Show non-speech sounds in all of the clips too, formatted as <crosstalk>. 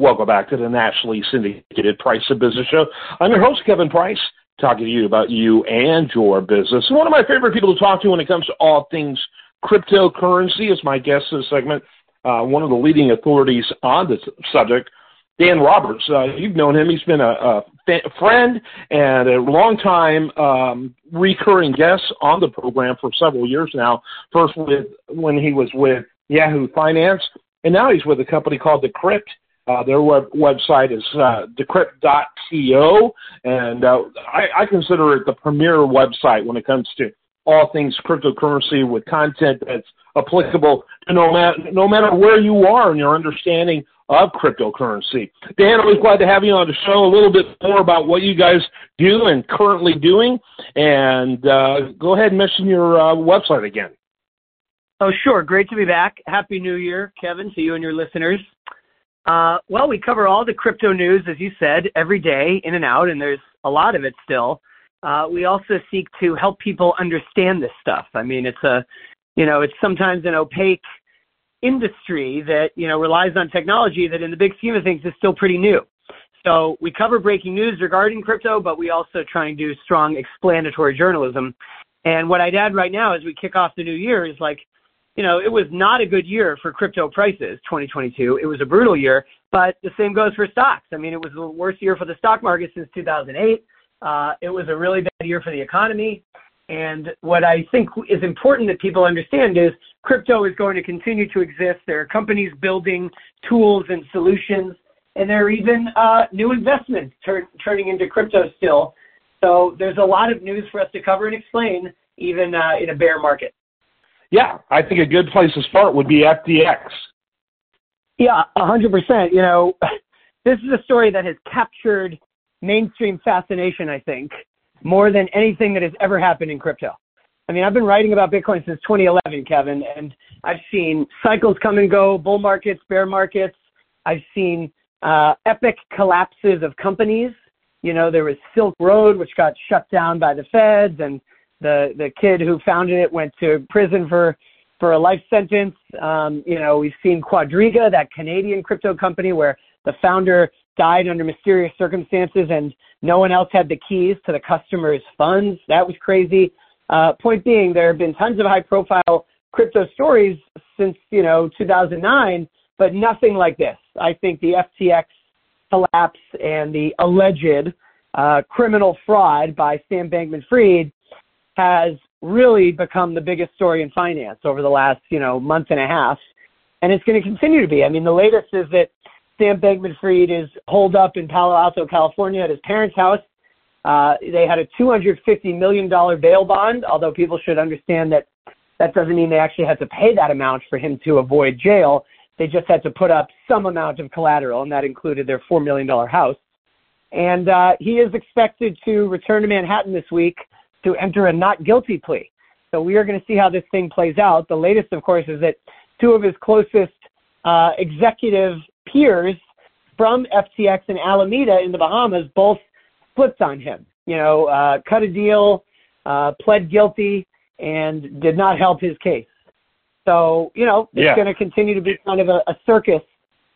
Welcome back to the nationally syndicated Price of Business Show. I'm your host, Kevin Price, talking to you about you and your business. And one of my favorite people to talk to when it comes to all things cryptocurrency is my guest in this segment, uh, one of the leading authorities on this subject, Dan Roberts. Uh, you've known him. He's been a, a friend and a long-time um, recurring guest on the program for several years now. First with when he was with Yahoo Finance, and now he's with a company called Decrypt. Uh, their web, website is uh, decrypt.co, and uh, I, I consider it the premier website when it comes to all things cryptocurrency with content that's applicable to no matter no matter where you are in your understanding of cryptocurrency. Dan, always glad to have you on the show. A little bit more about what you guys do and currently doing, and uh, go ahead and mention your uh, website again. Oh, sure. Great to be back. Happy New Year, Kevin, to you and your listeners. Uh, well, we cover all the crypto news, as you said, every day, in and out, and there's a lot of it still. Uh, we also seek to help people understand this stuff. I mean, it's a, you know, it's sometimes an opaque industry that you know relies on technology that, in the big scheme of things, is still pretty new. So we cover breaking news regarding crypto, but we also try and do strong explanatory journalism. And what I'd add right now as we kick off the new year is like you know, it was not a good year for crypto prices, 2022. It was a brutal year, but the same goes for stocks. I mean, it was the worst year for the stock market since 2008. Uh, it was a really bad year for the economy. And what I think is important that people understand is crypto is going to continue to exist. There are companies building tools and solutions, and there are even uh, new investments tur- turning into crypto still. So there's a lot of news for us to cover and explain, even uh, in a bear market. Yeah, I think a good place to start would be FTX. Yeah, 100%. You know, <laughs> this is a story that has captured mainstream fascination, I think, more than anything that has ever happened in crypto. I mean, I've been writing about Bitcoin since 2011, Kevin, and I've seen cycles come and go, bull markets, bear markets. I've seen uh, epic collapses of companies. You know, there was Silk Road, which got shut down by the feds, and the the kid who founded it went to prison for for a life sentence. Um, you know, we've seen Quadriga, that Canadian crypto company where the founder died under mysterious circumstances and no one else had the keys to the customer's funds. That was crazy. Uh, point being, there have been tons of high profile crypto stories since, you know, 2009, but nothing like this. I think the FTX collapse and the alleged uh, criminal fraud by Sam Bankman Fried has really become the biggest story in finance over the last, you know, month and a half. And it's going to continue to be. I mean, the latest is that Sam Bankman-Fried is holed up in Palo Alto, California at his parents' house. Uh, they had a $250 million bail bond, although people should understand that that doesn't mean they actually had to pay that amount for him to avoid jail. They just had to put up some amount of collateral, and that included their $4 million house. And uh, he is expected to return to Manhattan this week to enter a not guilty plea. So we are going to see how this thing plays out. The latest, of course, is that two of his closest uh, executive peers from FTX and Alameda in the Bahamas both flipped on him. You know, uh, cut a deal, uh, pled guilty, and did not help his case. So, you know, it's yeah. going to continue to be kind of a, a circus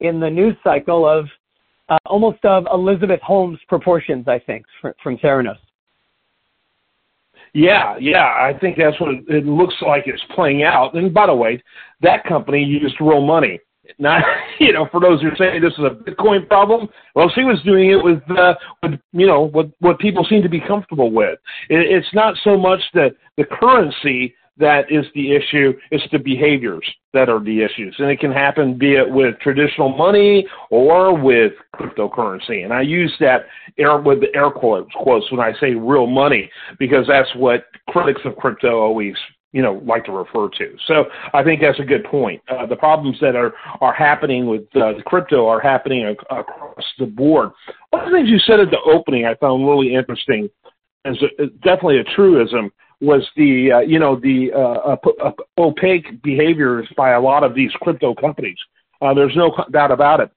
in the news cycle of uh, almost of Elizabeth Holmes proportions, I think, from, from Theranos. Yeah, yeah, I think that's what it looks like it's playing out. And by the way, that company used real money. Not, <laughs> you know, for those who are saying this is a Bitcoin problem, well, she was doing it with, uh, with you know, what what people seem to be comfortable with. It, it's not so much the the currency that is the issue. It's the behaviors that are the issues. And it can happen be it with traditional money or with cryptocurrency. And I use that air with the air quotes, quotes when I say real money because that's what critics of crypto always you know like to refer to. So I think that's a good point. Uh, the problems that are are happening with uh, crypto are happening ac- across the board. One of the things you said at the opening I found really interesting is definitely a truism was the uh, you know the uh, uh, opaque behaviors by a lot of these crypto companies. Uh, there's no doubt about it.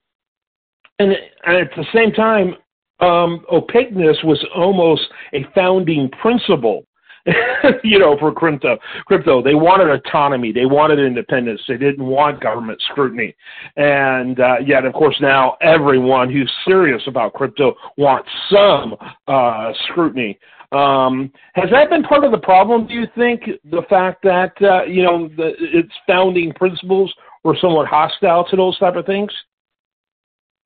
And, and at the same time, um, opaqueness was almost a founding principle <laughs> you know, for crypto. Crypto, they wanted autonomy, they wanted independence, they didn't want government scrutiny, and uh, yet, of course, now everyone who's serious about crypto wants some uh, scrutiny. Um, has that been part of the problem? Do you think the fact that uh, you know the, its founding principles were somewhat hostile to those type of things?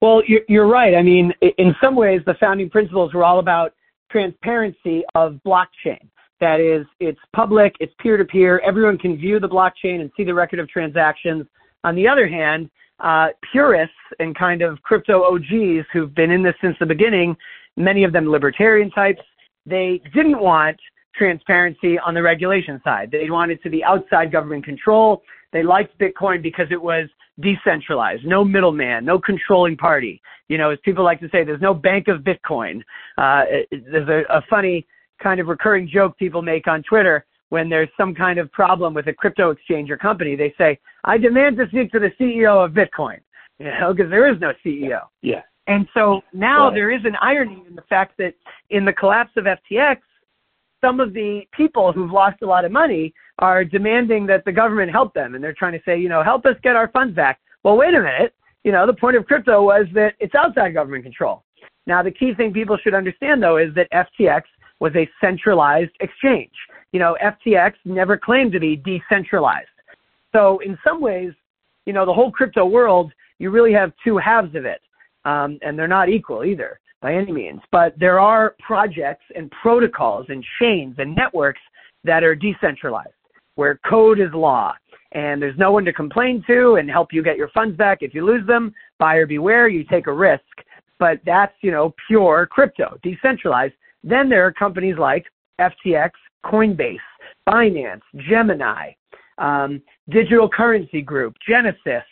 Well, you're, you're right. I mean, in some ways, the founding principles were all about transparency of blockchain. That is, it's public, it's peer to peer, everyone can view the blockchain and see the record of transactions. On the other hand, uh, purists and kind of crypto OGs who've been in this since the beginning, many of them libertarian types, they didn't want transparency on the regulation side. They wanted to be outside government control. They liked Bitcoin because it was decentralized, no middleman, no controlling party. You know, as people like to say, there's no bank of Bitcoin. Uh, there's a, a funny kind of recurring joke people make on Twitter when there's some kind of problem with a crypto exchange or company. They say, I demand to speak to the CEO of Bitcoin, <laughs> you know, because there is no CEO. Yeah. And so now right. there is an irony in the fact that in the collapse of FTX, some of the people who've lost a lot of money are demanding that the government help them. And they're trying to say, you know, help us get our funds back. Well, wait a minute. You know, the point of crypto was that it's outside government control. Now, the key thing people should understand, though, is that FTX was a centralized exchange. You know, FTX never claimed to be decentralized. So, in some ways, you know, the whole crypto world, you really have two halves of it, um, and they're not equal either by any means. But there are projects and protocols and chains and networks that are decentralized, where code is law and there's no one to complain to and help you get your funds back. If you lose them, buyer beware, you take a risk. But that's, you know, pure crypto, decentralized. Then there are companies like FTX, Coinbase, Binance, Gemini, um, Digital Currency Group, Genesis.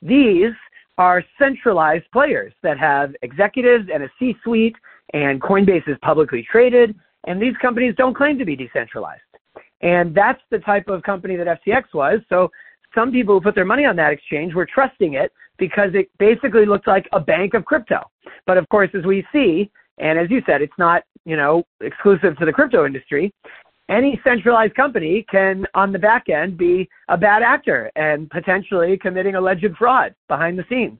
These are centralized players that have executives and a C-suite, and Coinbase is publicly traded, and these companies don't claim to be decentralized. And that's the type of company that FTX was. So some people who put their money on that exchange were trusting it because it basically looked like a bank of crypto. But of course, as we see, and as you said, it's not, you know, exclusive to the crypto industry any centralized company can, on the back end, be a bad actor and potentially committing alleged fraud behind the scenes.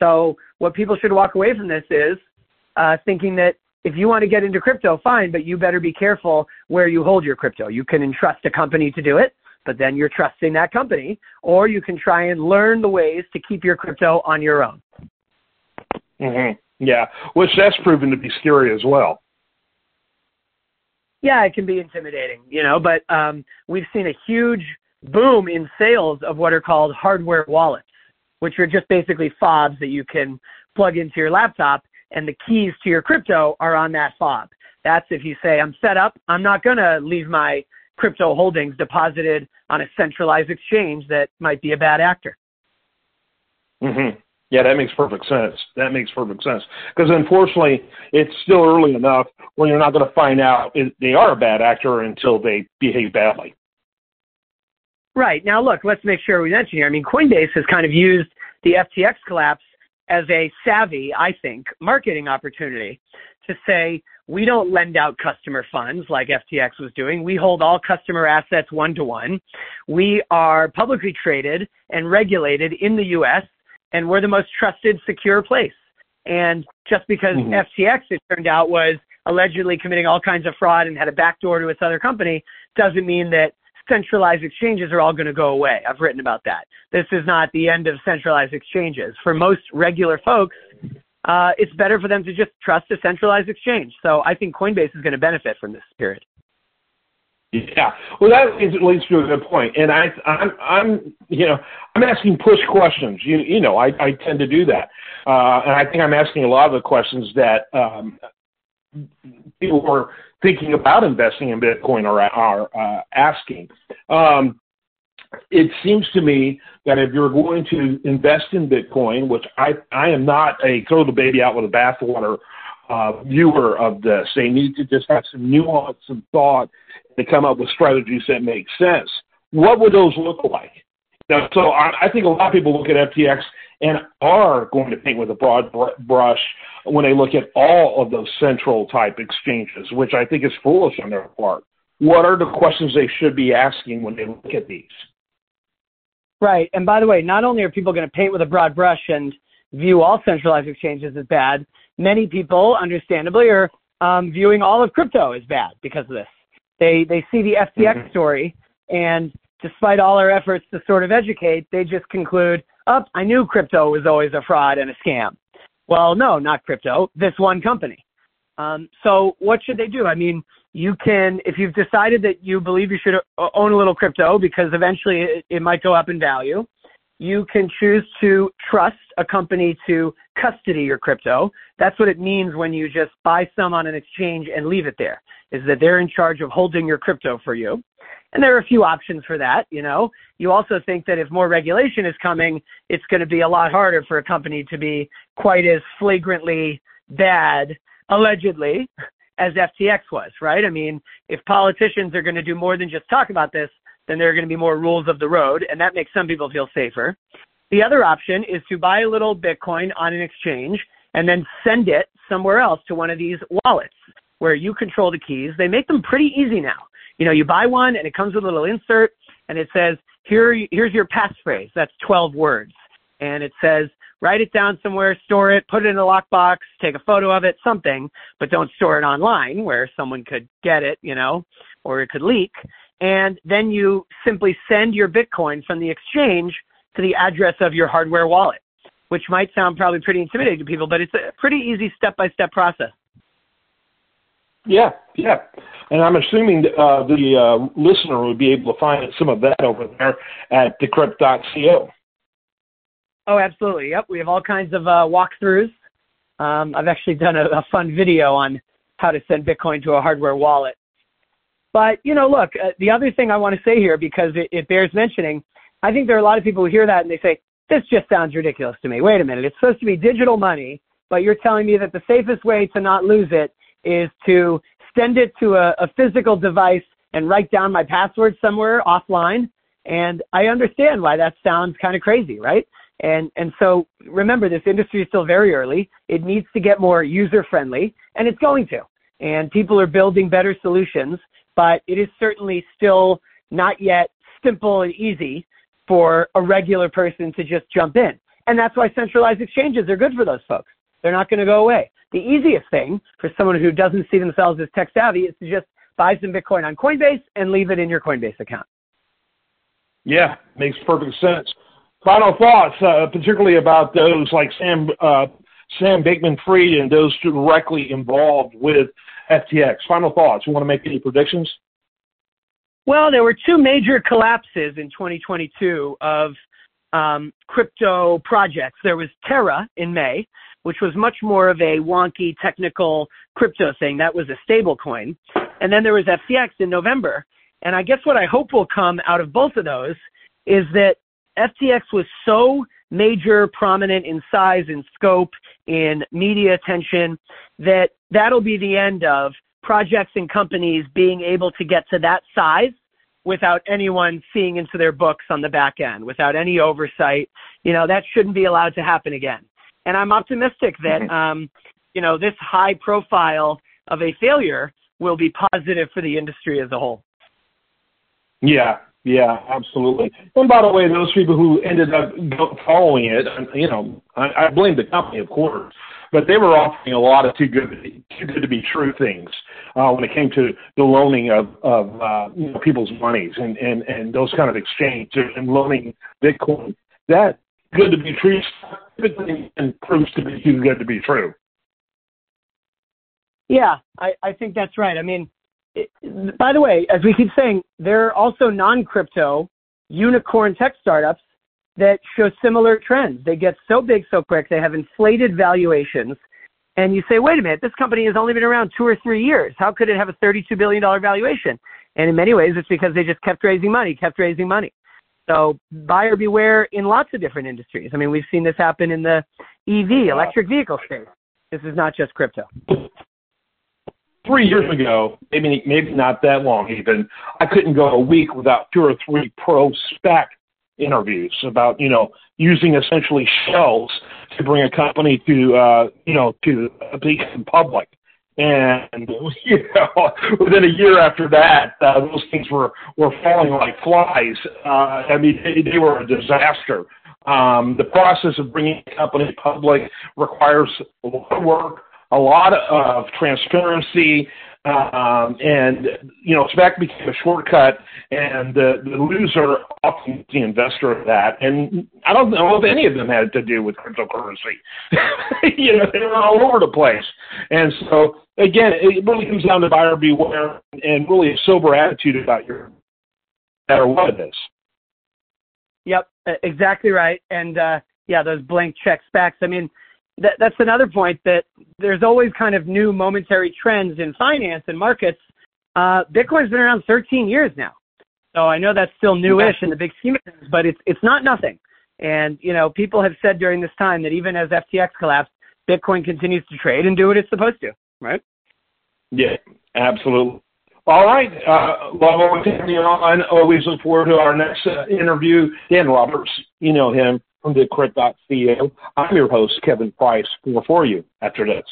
So, what people should walk away from this is uh, thinking that if you want to get into crypto, fine, but you better be careful where you hold your crypto. You can entrust a company to do it, but then you're trusting that company, or you can try and learn the ways to keep your crypto on your own. Mm-hmm. Yeah, which that's proven to be scary as well yeah, it can be intimidating, you know, but um, we've seen a huge boom in sales of what are called hardware wallets, which are just basically fobs that you can plug into your laptop, and the keys to your crypto are on that fob. That's if you say, I'm set up, I'm not going to leave my crypto holdings deposited on a centralized exchange that might be a bad actor. Mm-hmm. Yeah, that makes perfect sense. That makes perfect sense. Because unfortunately, it's still early enough when you're not going to find out if they are a bad actor until they behave badly. Right. Now, look, let's make sure we mention here. I mean, Coinbase has kind of used the FTX collapse as a savvy, I think, marketing opportunity to say, we don't lend out customer funds like FTX was doing. We hold all customer assets one to one. We are publicly traded and regulated in the U.S and we're the most trusted, secure place. And just because mm-hmm. FTX, it turned out, was allegedly committing all kinds of fraud and had a backdoor to its other company, doesn't mean that centralized exchanges are all going to go away. I've written about that. This is not the end of centralized exchanges. For most regular folks, uh, it's better for them to just trust a centralized exchange. So I think Coinbase is going to benefit from this period. Yeah, well, that leads to a good point, and I, I'm, I'm, you know, I'm asking push questions. You, you know, I, I tend to do that, uh, and I think I'm asking a lot of the questions that um, people who are thinking about investing in Bitcoin are are uh, asking. Um, it seems to me that if you're going to invest in Bitcoin, which I, I am not a throw the baby out with the bathwater uh, viewer of this, they need to just have some nuance and thought to come up with strategies that make sense. What would those look like? Now, so I, I think a lot of people look at FTX and are going to paint with a broad brush when they look at all of those central type exchanges, which I think is foolish on their part. what are the questions they should be asking when they look at these? Right. And by the way, not only are people going to paint with a broad brush and view all centralized exchanges as bad, many people, understandably, are um, viewing all of crypto as bad because of this. They they see the FTX mm-hmm. story, and despite all our efforts to sort of educate, they just conclude, "Up, oh, I knew crypto was always a fraud and a scam." Well, no, not crypto. This one company. Um, so what should they do? I mean, you can, if you've decided that you believe you should own a little crypto because eventually it, it might go up in value, you can choose to trust a company to custody your crypto. That's what it means when you just buy some on an exchange and leave it there, is that they're in charge of holding your crypto for you. And there are a few options for that, you know. You also think that if more regulation is coming, it's going to be a lot harder for a company to be quite as flagrantly bad, allegedly, as FTX was, right? I mean, if politicians are going to do more than just talk about this, then there are going to be more rules of the road, and that makes some people feel safer. The other option is to buy a little Bitcoin on an exchange and then send it somewhere else to one of these wallets where you control the keys. They make them pretty easy now. You know, you buy one and it comes with a little insert and it says, Here, here's your passphrase. That's 12 words. And it says, write it down somewhere, store it, put it in a lockbox, take a photo of it, something, but don't store it online where someone could get it, you know, or it could leak. And then you simply send your Bitcoin from the exchange to the address of your hardware wallet, which might sound probably pretty intimidating to people, but it's a pretty easy step by step process. Yeah, yeah. And I'm assuming uh, the uh, listener would be able to find some of that over there at decrypt.co. Oh, absolutely. Yep. We have all kinds of uh, walkthroughs. Um, I've actually done a, a, fun video on how to send Bitcoin to a hardware wallet. But, you know, look, uh, the other thing I want to say here, because it, it bears mentioning, I think there are a lot of people who hear that and they say, this just sounds ridiculous to me. Wait a minute. It's supposed to be digital money, but you're telling me that the safest way to not lose it is to send it to a, a physical device and write down my password somewhere offline. And I understand why that sounds kind of crazy, right? And, and so remember, this industry is still very early. It needs to get more user friendly, and it's going to. And people are building better solutions, but it is certainly still not yet simple and easy for a regular person to just jump in. And that's why centralized exchanges are good for those folks. They're not going to go away. The easiest thing for someone who doesn't see themselves as tech savvy is to just buy some Bitcoin on Coinbase and leave it in your Coinbase account. Yeah, makes perfect sense. Final thoughts, uh, particularly about those like Sam uh, Sam Bankman-Fried and those directly involved with FTX. Final thoughts. You want to make any predictions? Well, there were two major collapses in 2022 of um, crypto projects. There was Terra in May, which was much more of a wonky technical crypto thing. That was a stable coin. And then there was FTX in November. And I guess what I hope will come out of both of those is that FTX was so major, prominent in size, in scope, in media attention, that that'll be the end of projects and companies being able to get to that size without anyone seeing into their books on the back end, without any oversight. You know, that shouldn't be allowed to happen again. And I'm optimistic that, um, you know, this high profile of a failure will be positive for the industry as a whole. Yeah, yeah, absolutely. And by the way, those people who ended up following it, you know, I, I blame the company, of course, but they were offering a lot of too good, too good to be true things uh, when it came to the loaning of, of uh, you know, people's monies and, and, and those kind of exchanges and loaning Bitcoin. That good to be true typically and proves to be too good to be true. Yeah, I, I think that's right. I mean, by the way, as we keep saying, there are also non-crypto unicorn tech startups that show similar trends. They get so big so quick, they have inflated valuations. And you say, wait a minute, this company has only been around two or three years. How could it have a $32 billion valuation? And in many ways, it's because they just kept raising money, kept raising money. So buyer beware in lots of different industries. I mean, we've seen this happen in the EV, electric vehicle space. This is not just crypto three years ago, maybe maybe not that long even, I couldn't go a week without two or three pro SPAC interviews about you know using essentially shells to bring a company to uh, you know to become public. And <laughs> you know, within a year after that, uh, those things were were falling like flies. Uh, I mean, they, they were a disaster. Um, the process of bringing a company public requires a lot of work, a lot of transparency, um, and you know, SPAC became a shortcut, and the, the loser often the investor of that. And I don't know if any of them had to do with cryptocurrency. <laughs> you know, they were all over the place. And so again, it really comes down to buyer beware and really a sober attitude about your matter what it is. Yep, exactly right. And uh, yeah, those blank check SPACs. I mean that, that's another point that there's always kind of new momentary trends in finance and markets. Uh, Bitcoin's been around 13 years now. So I know that's still newish in the big scheme of things, but it's, it's not nothing. And, you know, people have said during this time that even as FTX collapsed, Bitcoin continues to trade and do what it's supposed to, right? Yeah, absolutely. All right. Uh, love always having you on. Always look forward to our next uh, interview. Dan Roberts, you know him from Decrypt.co. I'm your host, Kevin Price, for, for you after this.